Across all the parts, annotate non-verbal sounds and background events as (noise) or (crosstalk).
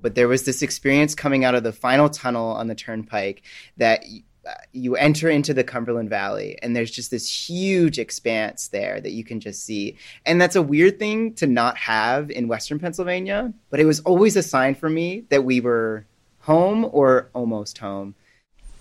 But there was this experience coming out of the final tunnel on the turnpike that uh, you enter into the Cumberland Valley, and there's just this huge expanse there that you can just see. And that's a weird thing to not have in Western Pennsylvania, but it was always a sign for me that we were home or almost home.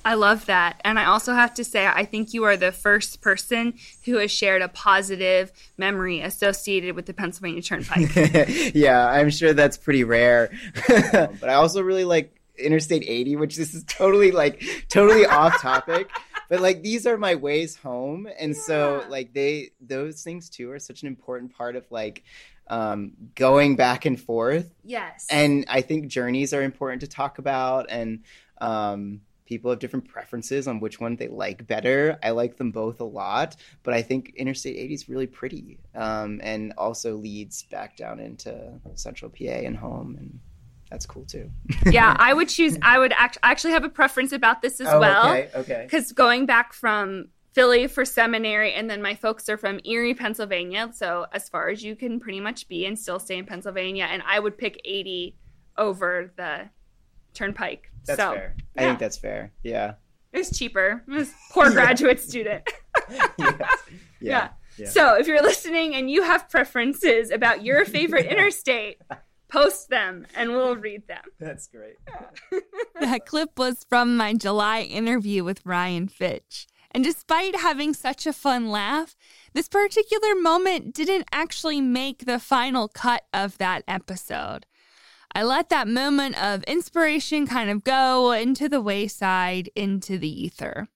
I love that. And I also have to say, I think you are the first person who has shared a positive memory associated with the Pennsylvania Turnpike. (laughs) yeah, I'm sure that's pretty rare. (laughs) but I also really like Interstate 80, which this is totally like totally off topic. But like these are my ways home. And yeah. so like they those things too are such an important part of like um, going back and forth. Yes. And I think journeys are important to talk about and um, people have different preferences on which one they like better. I like them both a lot, but I think Interstate 80 is really pretty um, and also leads back down into Central PA and home and that's cool too. (laughs) yeah, I would choose. (laughs) I would act- actually have a preference about this as oh, well. Okay, okay. Because going back from Philly for seminary, and then my folks are from Erie, Pennsylvania. So as far as you can pretty much be and still stay in Pennsylvania, and I would pick 80 over the Turnpike. That's so, fair. I think that's fair. Yeah. It's cheaper. It's poor (laughs) graduate student. (laughs) (laughs) yes. yeah. yeah. Yeah. So if you're listening and you have preferences about your favorite interstate, post them and we'll read them. That's great. that clip was from my July interview with Ryan Fitch. And despite having such a fun laugh, this particular moment didn't actually make the final cut of that episode. I let that moment of inspiration kind of go into the wayside, into the ether.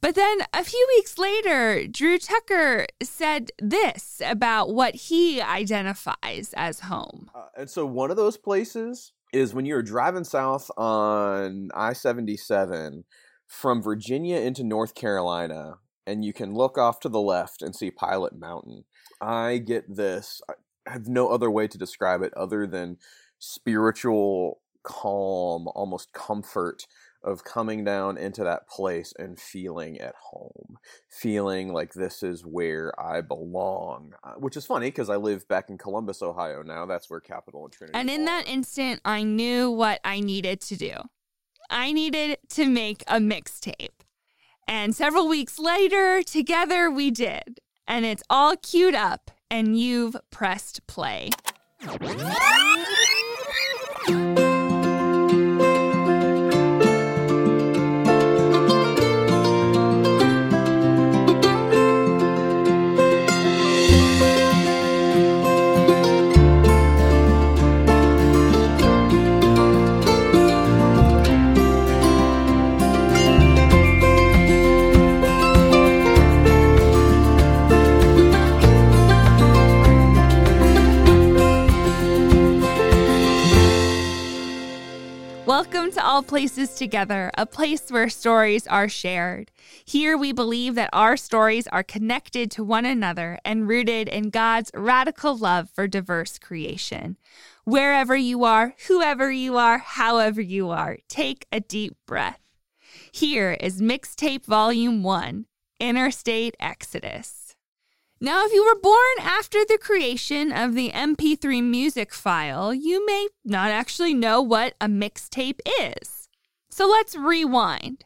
But then a few weeks later, Drew Tucker said this about what he identifies as home. Uh, and so one of those places is when you're driving south on I 77 from Virginia into North Carolina, and you can look off to the left and see Pilot Mountain. I get this. I have no other way to describe it other than spiritual calm, almost comfort of coming down into that place and feeling at home, feeling like this is where I belong, uh, which is funny because I live back in Columbus, Ohio now. That's where Capital and Trinity. And in that instant, I knew what I needed to do. I needed to make a mixtape. And several weeks later, together we did. And it's all queued up, and you've pressed play. Welcome Together, a place where stories are shared. Here we believe that our stories are connected to one another and rooted in God's radical love for diverse creation. Wherever you are, whoever you are, however you are, take a deep breath. Here is Mixtape Volume 1 Interstate Exodus. Now, if you were born after the creation of the MP3 music file, you may not actually know what a mixtape is. So let's rewind.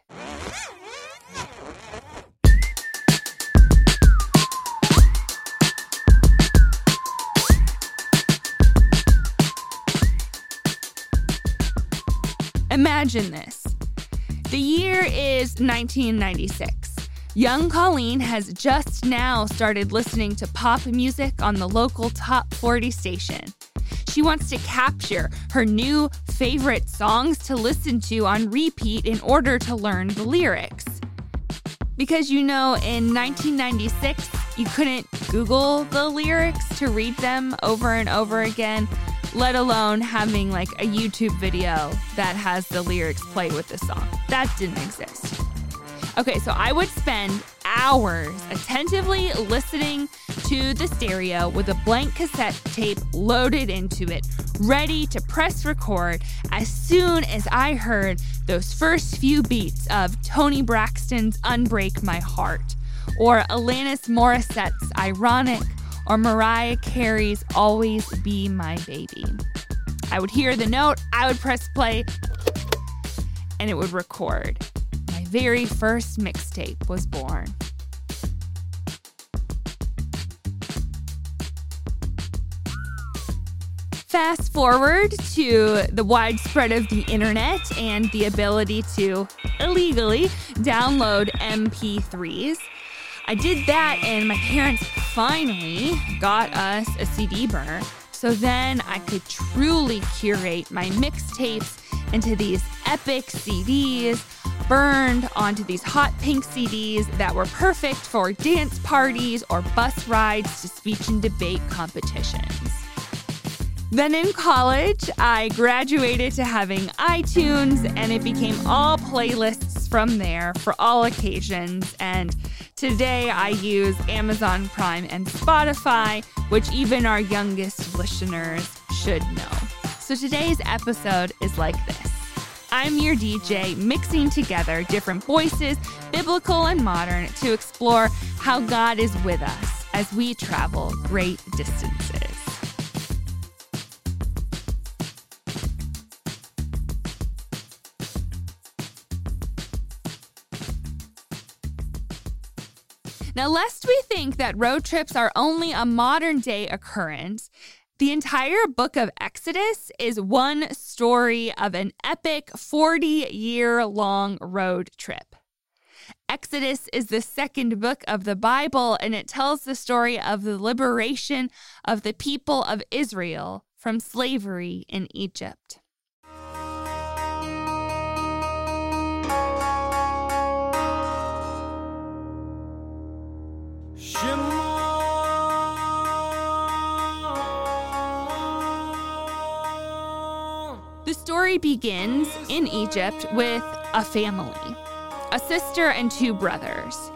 Imagine this. The year is 1996. Young Colleen has just now started listening to pop music on the local top 40 station. She wants to capture her new favorite songs to listen to on repeat in order to learn the lyrics. Because you know, in 1996, you couldn't Google the lyrics to read them over and over again, let alone having like a YouTube video that has the lyrics play with the song. That didn't exist. Okay, so I would spend hours attentively listening to the stereo with a blank cassette tape loaded into it, ready to press record as soon as I heard those first few beats of Toni Braxton's Unbreak My Heart, or Alanis Morissette's Ironic, or Mariah Carey's Always Be My Baby. I would hear the note, I would press play, and it would record. My very first mixtape was born. Fast forward to the widespread of the internet and the ability to illegally download MP3s. I did that, and my parents finally got us a CD burner. So then I could truly curate my mixtapes into these epic CDs, burned onto these hot pink CDs that were perfect for dance parties or bus rides to speech and debate competitions. Then in college, I graduated to having iTunes, and it became all playlists from there for all occasions. And today I use Amazon Prime and Spotify, which even our youngest listeners should know. So today's episode is like this. I'm your DJ, mixing together different voices, biblical and modern, to explore how God is with us as we travel great distances. Now, lest we think that road trips are only a modern day occurrence, the entire book of Exodus is one story of an epic 40 year long road trip. Exodus is the second book of the Bible, and it tells the story of the liberation of the people of Israel from slavery in Egypt. Story begins in Egypt with a family, a sister and two brothers.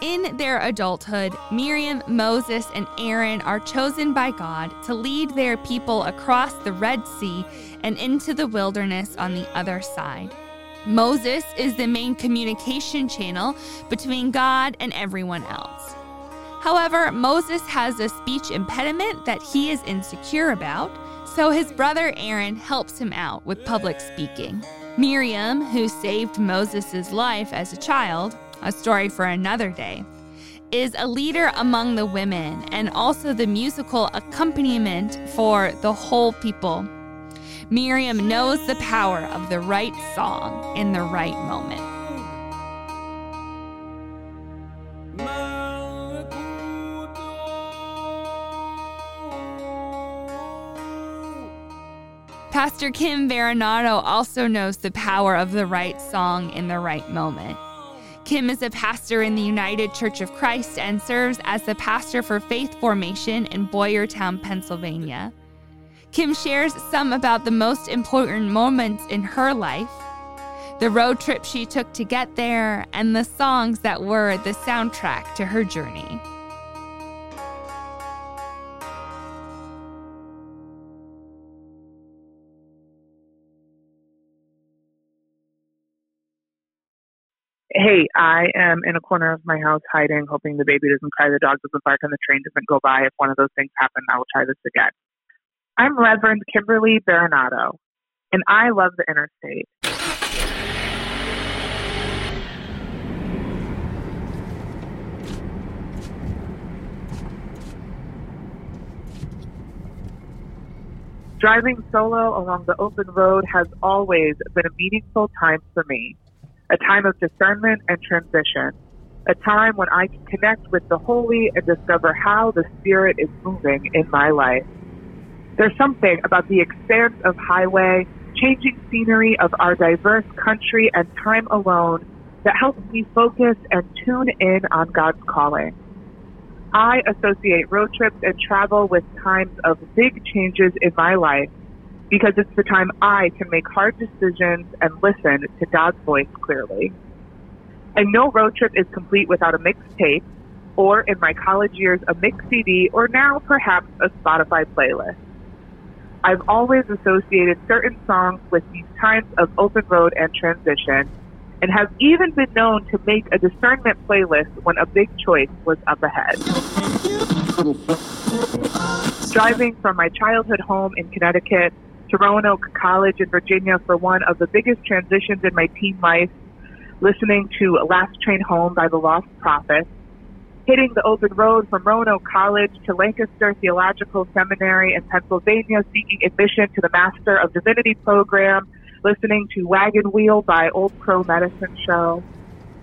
In their adulthood, Miriam, Moses, and Aaron are chosen by God to lead their people across the Red Sea and into the wilderness on the other side. Moses is the main communication channel between God and everyone else. However, Moses has a speech impediment that he is insecure about, so his brother Aaron helps him out with public speaking. Miriam, who saved Moses' life as a child, a story for another day, is a leader among the women and also the musical accompaniment for the whole people. Miriam knows the power of the right song in the right moment. Pastor Kim Varinato also knows the power of the right song in the right moment. Kim is a pastor in the United Church of Christ and serves as the pastor for Faith Formation in Boyertown, Pennsylvania. Kim shares some about the most important moments in her life, the road trip she took to get there, and the songs that were the soundtrack to her journey. Hey, I am in a corner of my house hiding, hoping the baby doesn't cry, the dog doesn't bark, and the train doesn't go by. If one of those things happen, I will try this again. I'm Reverend Kimberly Baranato, and I love the interstate. Driving solo along the open road has always been a meaningful time for me a time of discernment and transition, a time when I can connect with the holy and discover how the Spirit is moving in my life. There's something about the expanse of highway, changing scenery of our diverse country and time alone that helps me focus and tune in on God's calling. I associate road trips and travel with times of big changes in my life because it's the time I can make hard decisions and listen to God's voice clearly. And no road trip is complete without a mixtape, or in my college years, a mix CD, or now perhaps a Spotify playlist. I've always associated certain songs with these times of open road and transition, and have even been known to make a discernment playlist when a big choice was up ahead. Driving from my childhood home in Connecticut to Roanoke College in Virginia for one of the biggest transitions in my teen life, listening to Last Train Home by the Lost Prophets, hitting the open road from Roanoke College to Lancaster Theological Seminary in Pennsylvania, seeking admission to the Master of Divinity program, listening to Wagon Wheel by Old Crow Medicine Show,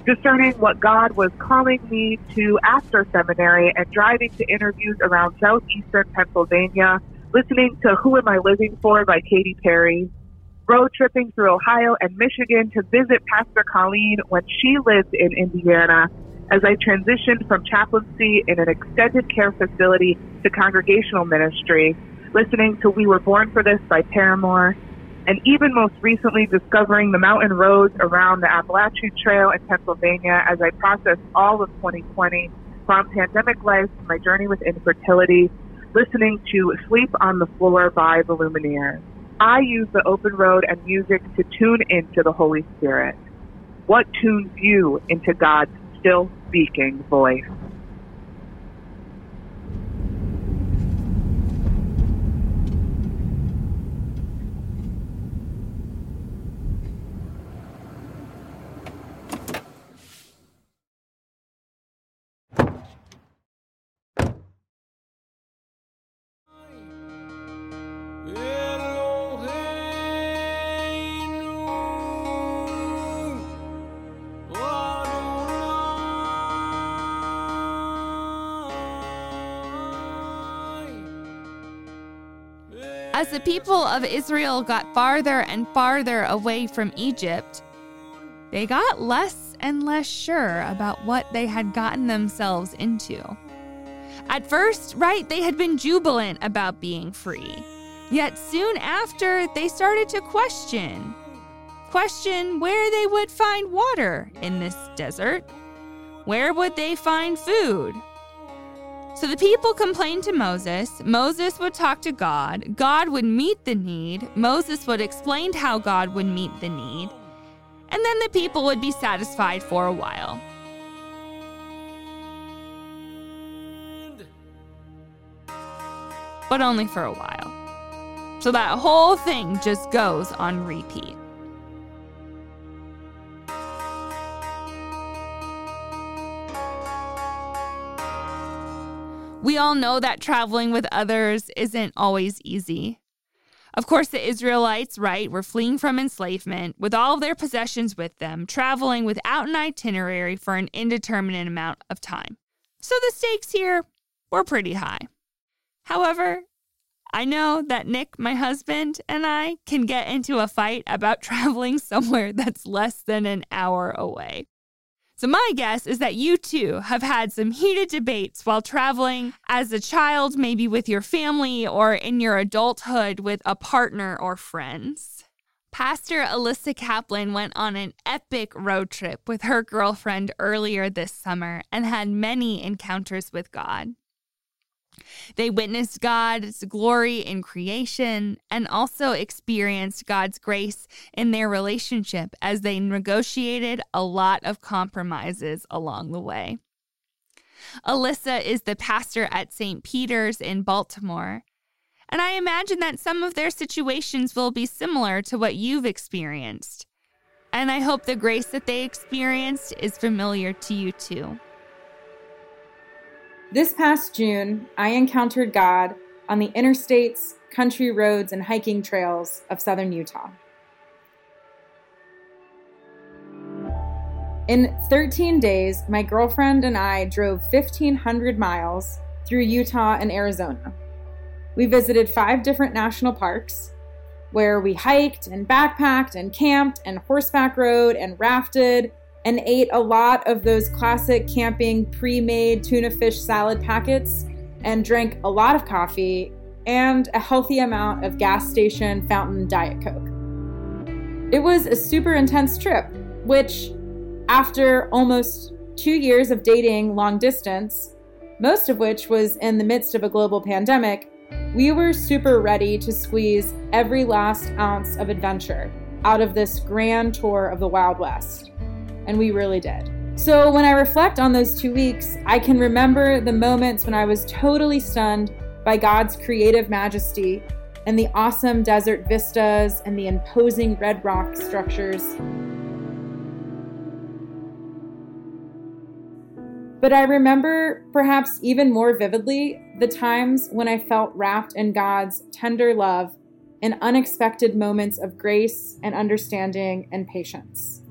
discerning what God was calling me to after seminary and driving to interviews around southeastern Pennsylvania, listening to Who Am I Living For by Katy Perry, road tripping through Ohio and Michigan to visit Pastor Colleen when she lived in Indiana as I transitioned from chaplaincy in an extended care facility to congregational ministry, listening to We Were Born for This by Paramore, and even most recently discovering the mountain roads around the Appalachian Trail in Pennsylvania as I processed all of 2020 from pandemic life to my journey with infertility, listening to Sleep on the Floor by the Lumineers. I use the open road and music to tune into the Holy Spirit. What tunes you into God's still speaking voice? People of Israel got farther and farther away from Egypt, they got less and less sure about what they had gotten themselves into. At first, right, they had been jubilant about being free. Yet soon after, they started to question. Question where they would find water in this desert. Where would they find food? So the people complained to Moses. Moses would talk to God. God would meet the need. Moses would explain how God would meet the need. And then the people would be satisfied for a while. But only for a while. So that whole thing just goes on repeat. We all know that traveling with others isn't always easy. Of course, the Israelites, right, were fleeing from enslavement with all of their possessions with them, traveling without an itinerary for an indeterminate amount of time. So the stakes here were pretty high. However, I know that Nick, my husband, and I can get into a fight about (laughs) traveling somewhere that's less than an hour away. So, my guess is that you too have had some heated debates while traveling as a child, maybe with your family, or in your adulthood with a partner or friends. Pastor Alyssa Kaplan went on an epic road trip with her girlfriend earlier this summer and had many encounters with God. They witnessed God's glory in creation and also experienced God's grace in their relationship as they negotiated a lot of compromises along the way. Alyssa is the pastor at St. Peter's in Baltimore. And I imagine that some of their situations will be similar to what you've experienced. And I hope the grace that they experienced is familiar to you too. This past June, I encountered God on the interstates, country roads, and hiking trails of southern Utah. In 13 days, my girlfriend and I drove 1,500 miles through Utah and Arizona. We visited five different national parks where we hiked and backpacked and camped and horseback rode and rafted and ate a lot of those classic camping pre made tuna fish salad packets and drank a lot of coffee and a healthy amount of gas station fountain Diet Coke. It was a super intense trip, which, after almost two years of dating long distance, most of which was in the midst of a global pandemic, we were super ready to squeeze every last ounce of adventure out of this grand tour of the Wild West and we really did. So when I reflect on those two weeks, I can remember the moments when I was totally stunned by God's creative majesty and the awesome desert vistas and the imposing red rock structures. But I remember, perhaps even more vividly, the times when I felt wrapped in God's tender love in unexpected moments of grace and understanding and patience.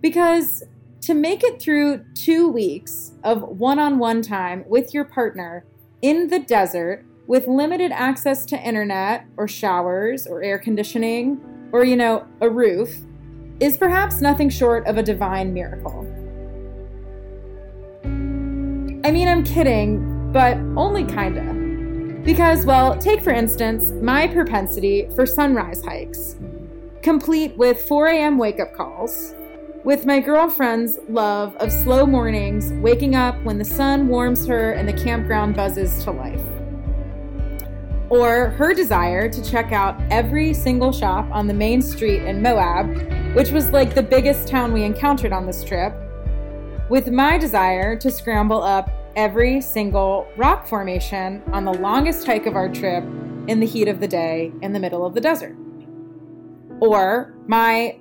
Because to make it through two weeks of one on one time with your partner in the desert with limited access to internet or showers or air conditioning or, you know, a roof is perhaps nothing short of a divine miracle. I mean, I'm kidding, but only kinda. Because, well, take for instance my propensity for sunrise hikes, complete with 4 a.m. wake up calls, with my girlfriend's love of slow mornings, waking up when the sun warms her and the campground buzzes to life. Or her desire to check out every single shop on the main street in Moab, which was like the biggest town we encountered on this trip, with my desire to scramble up every single rock formation on the longest hike of our trip in the heat of the day in the middle of the desert. Or my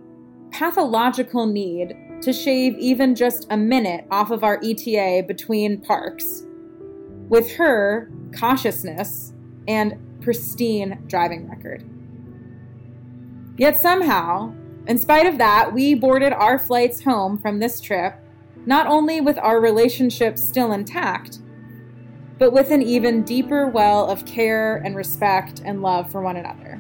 pathological need to shave even just a minute off of our ETA between parks, with her cautiousness and pristine driving record. Yet somehow, in spite of that, we boarded our flights home from this trip not only with our relationship still intact, but with an even deeper well of care and respect and love for one another.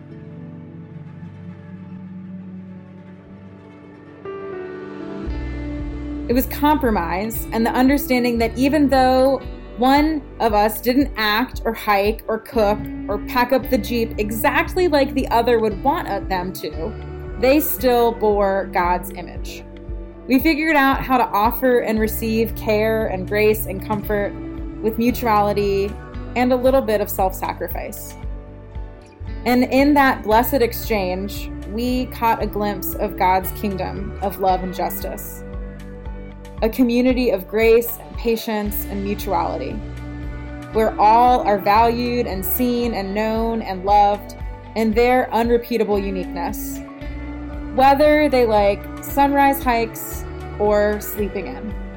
It was compromise and the understanding that even though one of us didn't act or hike or cook or pack up the Jeep exactly like the other would want uh, them to, they still bore God's image. We figured out how to offer and receive care and grace and comfort with mutuality and a little bit of self sacrifice. And in that blessed exchange, we caught a glimpse of God's kingdom of love and justice a community of grace, patience, and mutuality, where all are valued and seen and known and loved in their unrepeatable uniqueness whether they like sunrise hikes or sleeping in.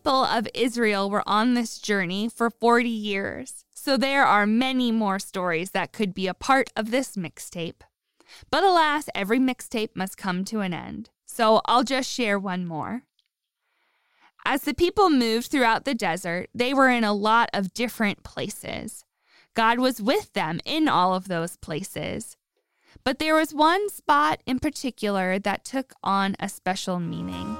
People of Israel were on this journey for 40 years, so there are many more stories that could be a part of this mixtape. But alas, every mixtape must come to an end, so I'll just share one more. As the people moved throughout the desert, they were in a lot of different places. God was with them in all of those places. But there was one spot in particular that took on a special meaning.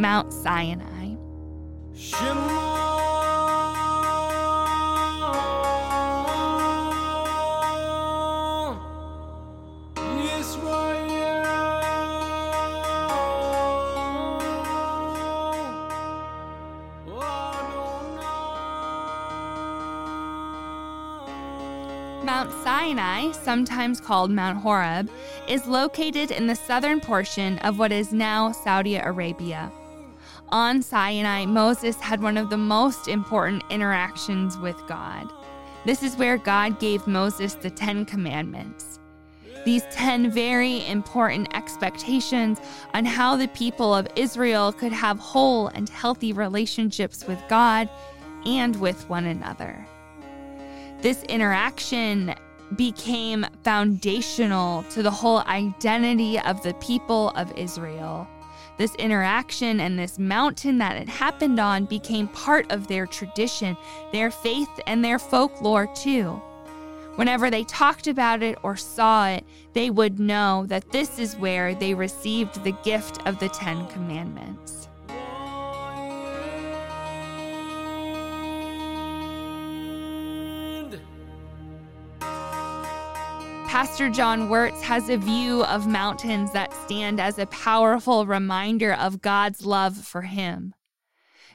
Mount Sinai. Mount Sinai, sometimes called Mount Horeb, is located in the southern portion of what is now Saudi Arabia. On Sinai, Moses had one of the most important interactions with God. This is where God gave Moses the Ten Commandments. These 10 very important expectations on how the people of Israel could have whole and healthy relationships with God and with one another. This interaction became foundational to the whole identity of the people of Israel. This interaction and this mountain that it happened on became part of their tradition, their faith, and their folklore too. Whenever they talked about it or saw it, they would know that this is where they received the gift of the Ten Commandments. Pastor John Wirtz has a view of mountains that stand as a powerful reminder of God's love for him.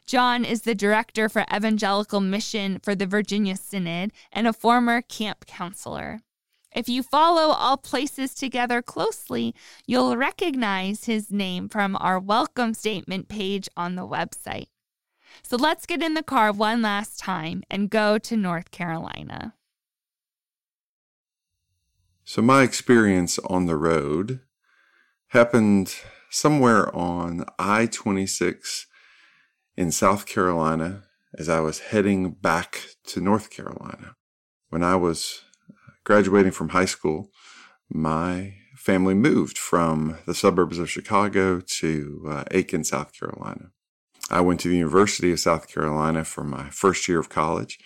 John is the director for evangelical mission for the Virginia Synod and a former camp counselor. If you follow all places together closely, you'll recognize his name from our welcome statement page on the website. So let's get in the car one last time and go to North Carolina. So, my experience on the road happened somewhere on I 26 in South Carolina as I was heading back to North Carolina. When I was graduating from high school, my family moved from the suburbs of Chicago to uh, Aiken, South Carolina. I went to the University of South Carolina for my first year of college.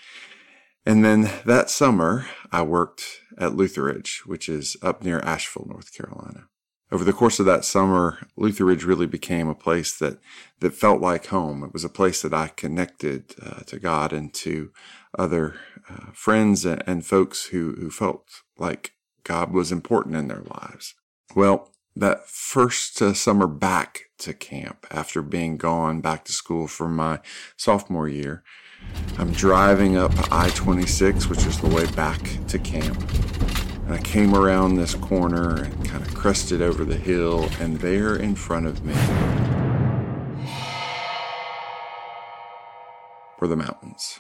And then that summer, I worked at Lutheridge, which is up near Asheville, North Carolina. Over the course of that summer, Lutheridge really became a place that, that felt like home. It was a place that I connected uh, to God and to other uh, friends and, and folks who, who felt like God was important in their lives. Well, that first uh, summer back to camp after being gone back to school for my sophomore year, I'm driving up I 26, which is the way back to camp. And I came around this corner and kind of crested over the hill, and there in front of me were the mountains.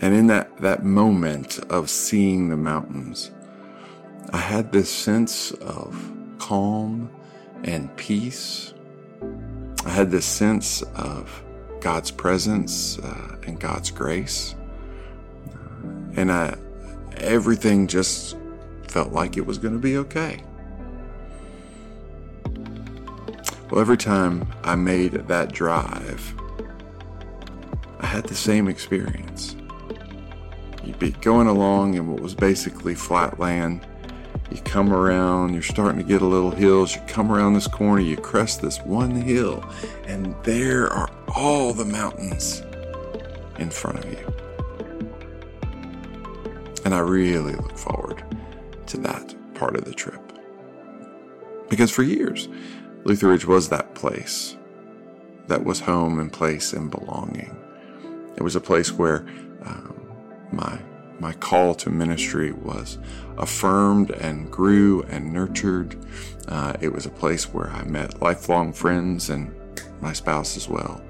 And in that, that moment of seeing the mountains, I had this sense of calm and peace. I had this sense of God's presence uh, and God's grace. And I, everything just felt like it was going to be okay. Well, every time I made that drive, I had the same experience. You'd be going along in what was basically flat land. You come around, you're starting to get a little hills. You come around this corner, you crest this one hill, and there are all the mountains in front of you. And I really look forward to that part of the trip. Because for years, Lutheridge was that place that was home and place and belonging. It was a place where um, my my call to ministry was affirmed and grew and nurtured. Uh, it was a place where I met lifelong friends and my spouse as well.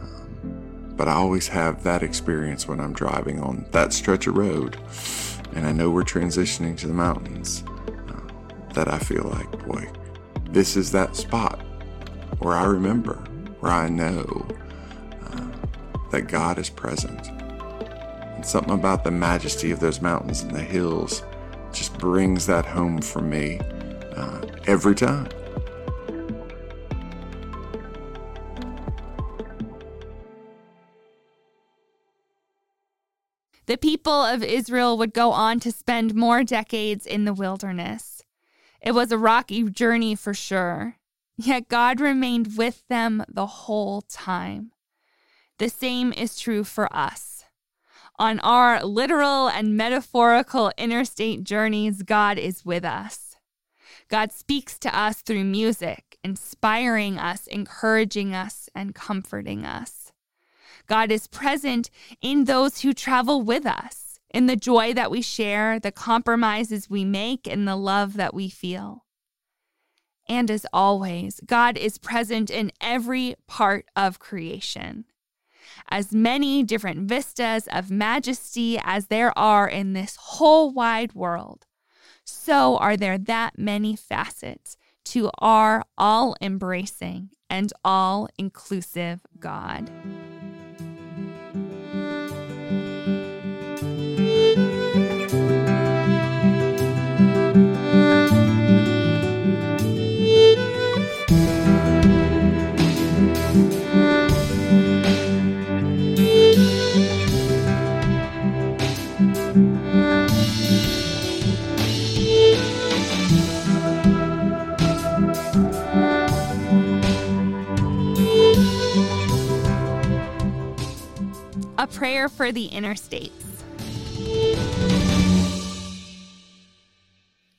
Um, but I always have that experience when I'm driving on that stretch of road and I know we're transitioning to the mountains uh, that I feel like, boy, this is that spot where I remember, where I know uh, that God is present something about the majesty of those mountains and the hills just brings that home for me uh, every time. The people of Israel would go on to spend more decades in the wilderness. It was a rocky journey for sure, yet God remained with them the whole time. The same is true for us. On our literal and metaphorical interstate journeys, God is with us. God speaks to us through music, inspiring us, encouraging us, and comforting us. God is present in those who travel with us, in the joy that we share, the compromises we make, and the love that we feel. And as always, God is present in every part of creation as many different vistas of majesty as there are in this whole wide world, so are there that many facets to our all embracing and all inclusive God. A Prayer for the Interstates.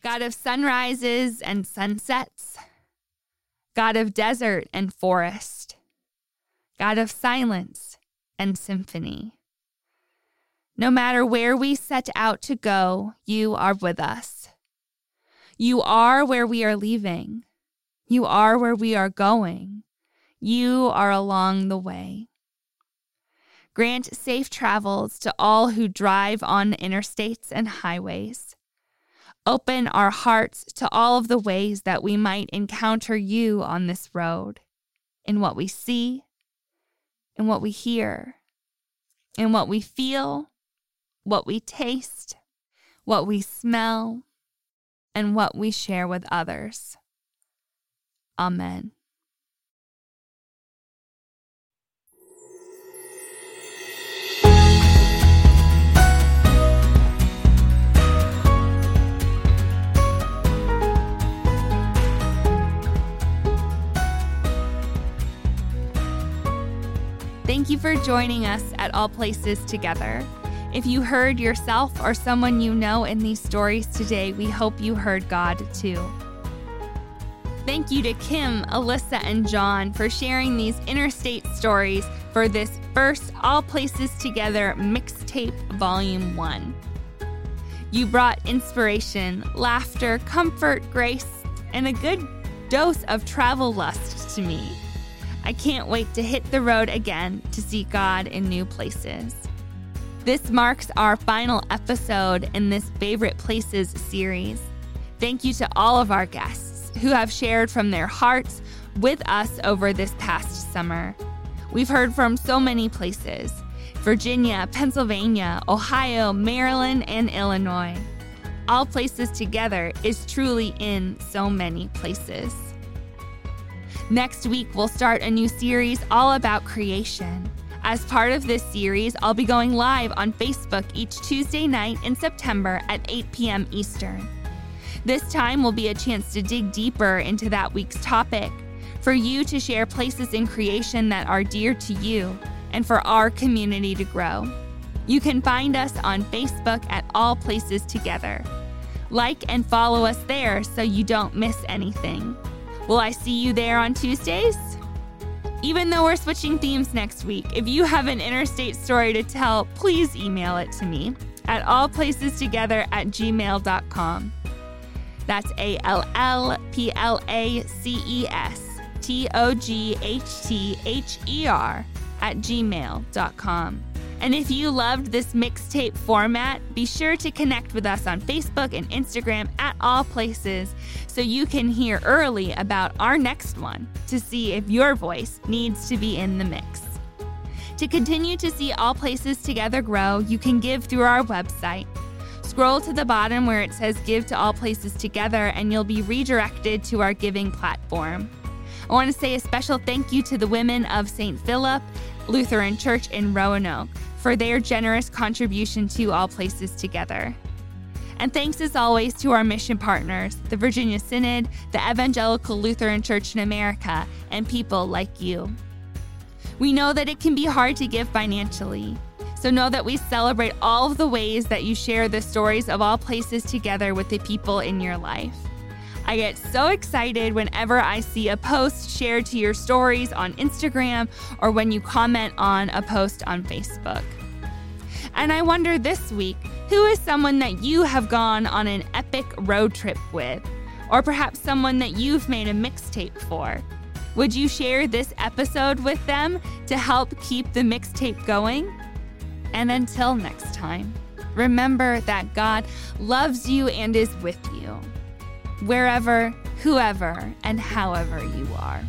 God of sunrises and sunsets, God of desert and forest, God of silence and symphony. No matter where we set out to go, you are with us. You are where we are leaving. You are where we are going. You are along the way. Grant safe travels to all who drive on interstates and highways. Open our hearts to all of the ways that we might encounter you on this road, in what we see, in what we hear, in what we feel, what we taste, what we smell, and what we share with others. Amen. Thank you for joining us at All Places Together. If you heard yourself or someone you know in these stories today, we hope you heard God too. Thank you to Kim, Alyssa, and John for sharing these interstate stories for this first All Places Together mixtape, Volume 1. You brought inspiration, laughter, comfort, grace, and a good dose of travel lust to me. I can't wait to hit the road again to see God in new places. This marks our final episode in this Favorite Places series. Thank you to all of our guests who have shared from their hearts with us over this past summer. We've heard from so many places Virginia, Pennsylvania, Ohio, Maryland, and Illinois. All places together is truly in so many places. Next week, we'll start a new series all about creation. As part of this series, I'll be going live on Facebook each Tuesday night in September at 8 p.m. Eastern. This time will be a chance to dig deeper into that week's topic, for you to share places in creation that are dear to you, and for our community to grow. You can find us on Facebook at All Places Together. Like and follow us there so you don't miss anything. Will I see you there on Tuesdays? Even though we're switching themes next week, if you have an interstate story to tell, please email it to me at allplacestogether at gmail.com. That's A L L P L A C E S T O G H T H E R at gmail.com. And if you loved this mixtape format, be sure to connect with us on Facebook and Instagram at all places so you can hear early about our next one to see if your voice needs to be in the mix. To continue to see All Places Together grow, you can give through our website. Scroll to the bottom where it says Give to All Places Together, and you'll be redirected to our giving platform. I want to say a special thank you to the women of St. Philip Lutheran Church in Roanoke for their generous contribution to All Places Together. And thanks as always to our mission partners, the Virginia Synod, the Evangelical Lutheran Church in America, and people like you. We know that it can be hard to give financially, so know that we celebrate all of the ways that you share the stories of all places together with the people in your life. I get so excited whenever I see a post shared to your stories on Instagram or when you comment on a post on Facebook. And I wonder this week who is someone that you have gone on an epic road trip with? Or perhaps someone that you've made a mixtape for? Would you share this episode with them to help keep the mixtape going? And until next time, remember that God loves you and is with you, wherever, whoever, and however you are.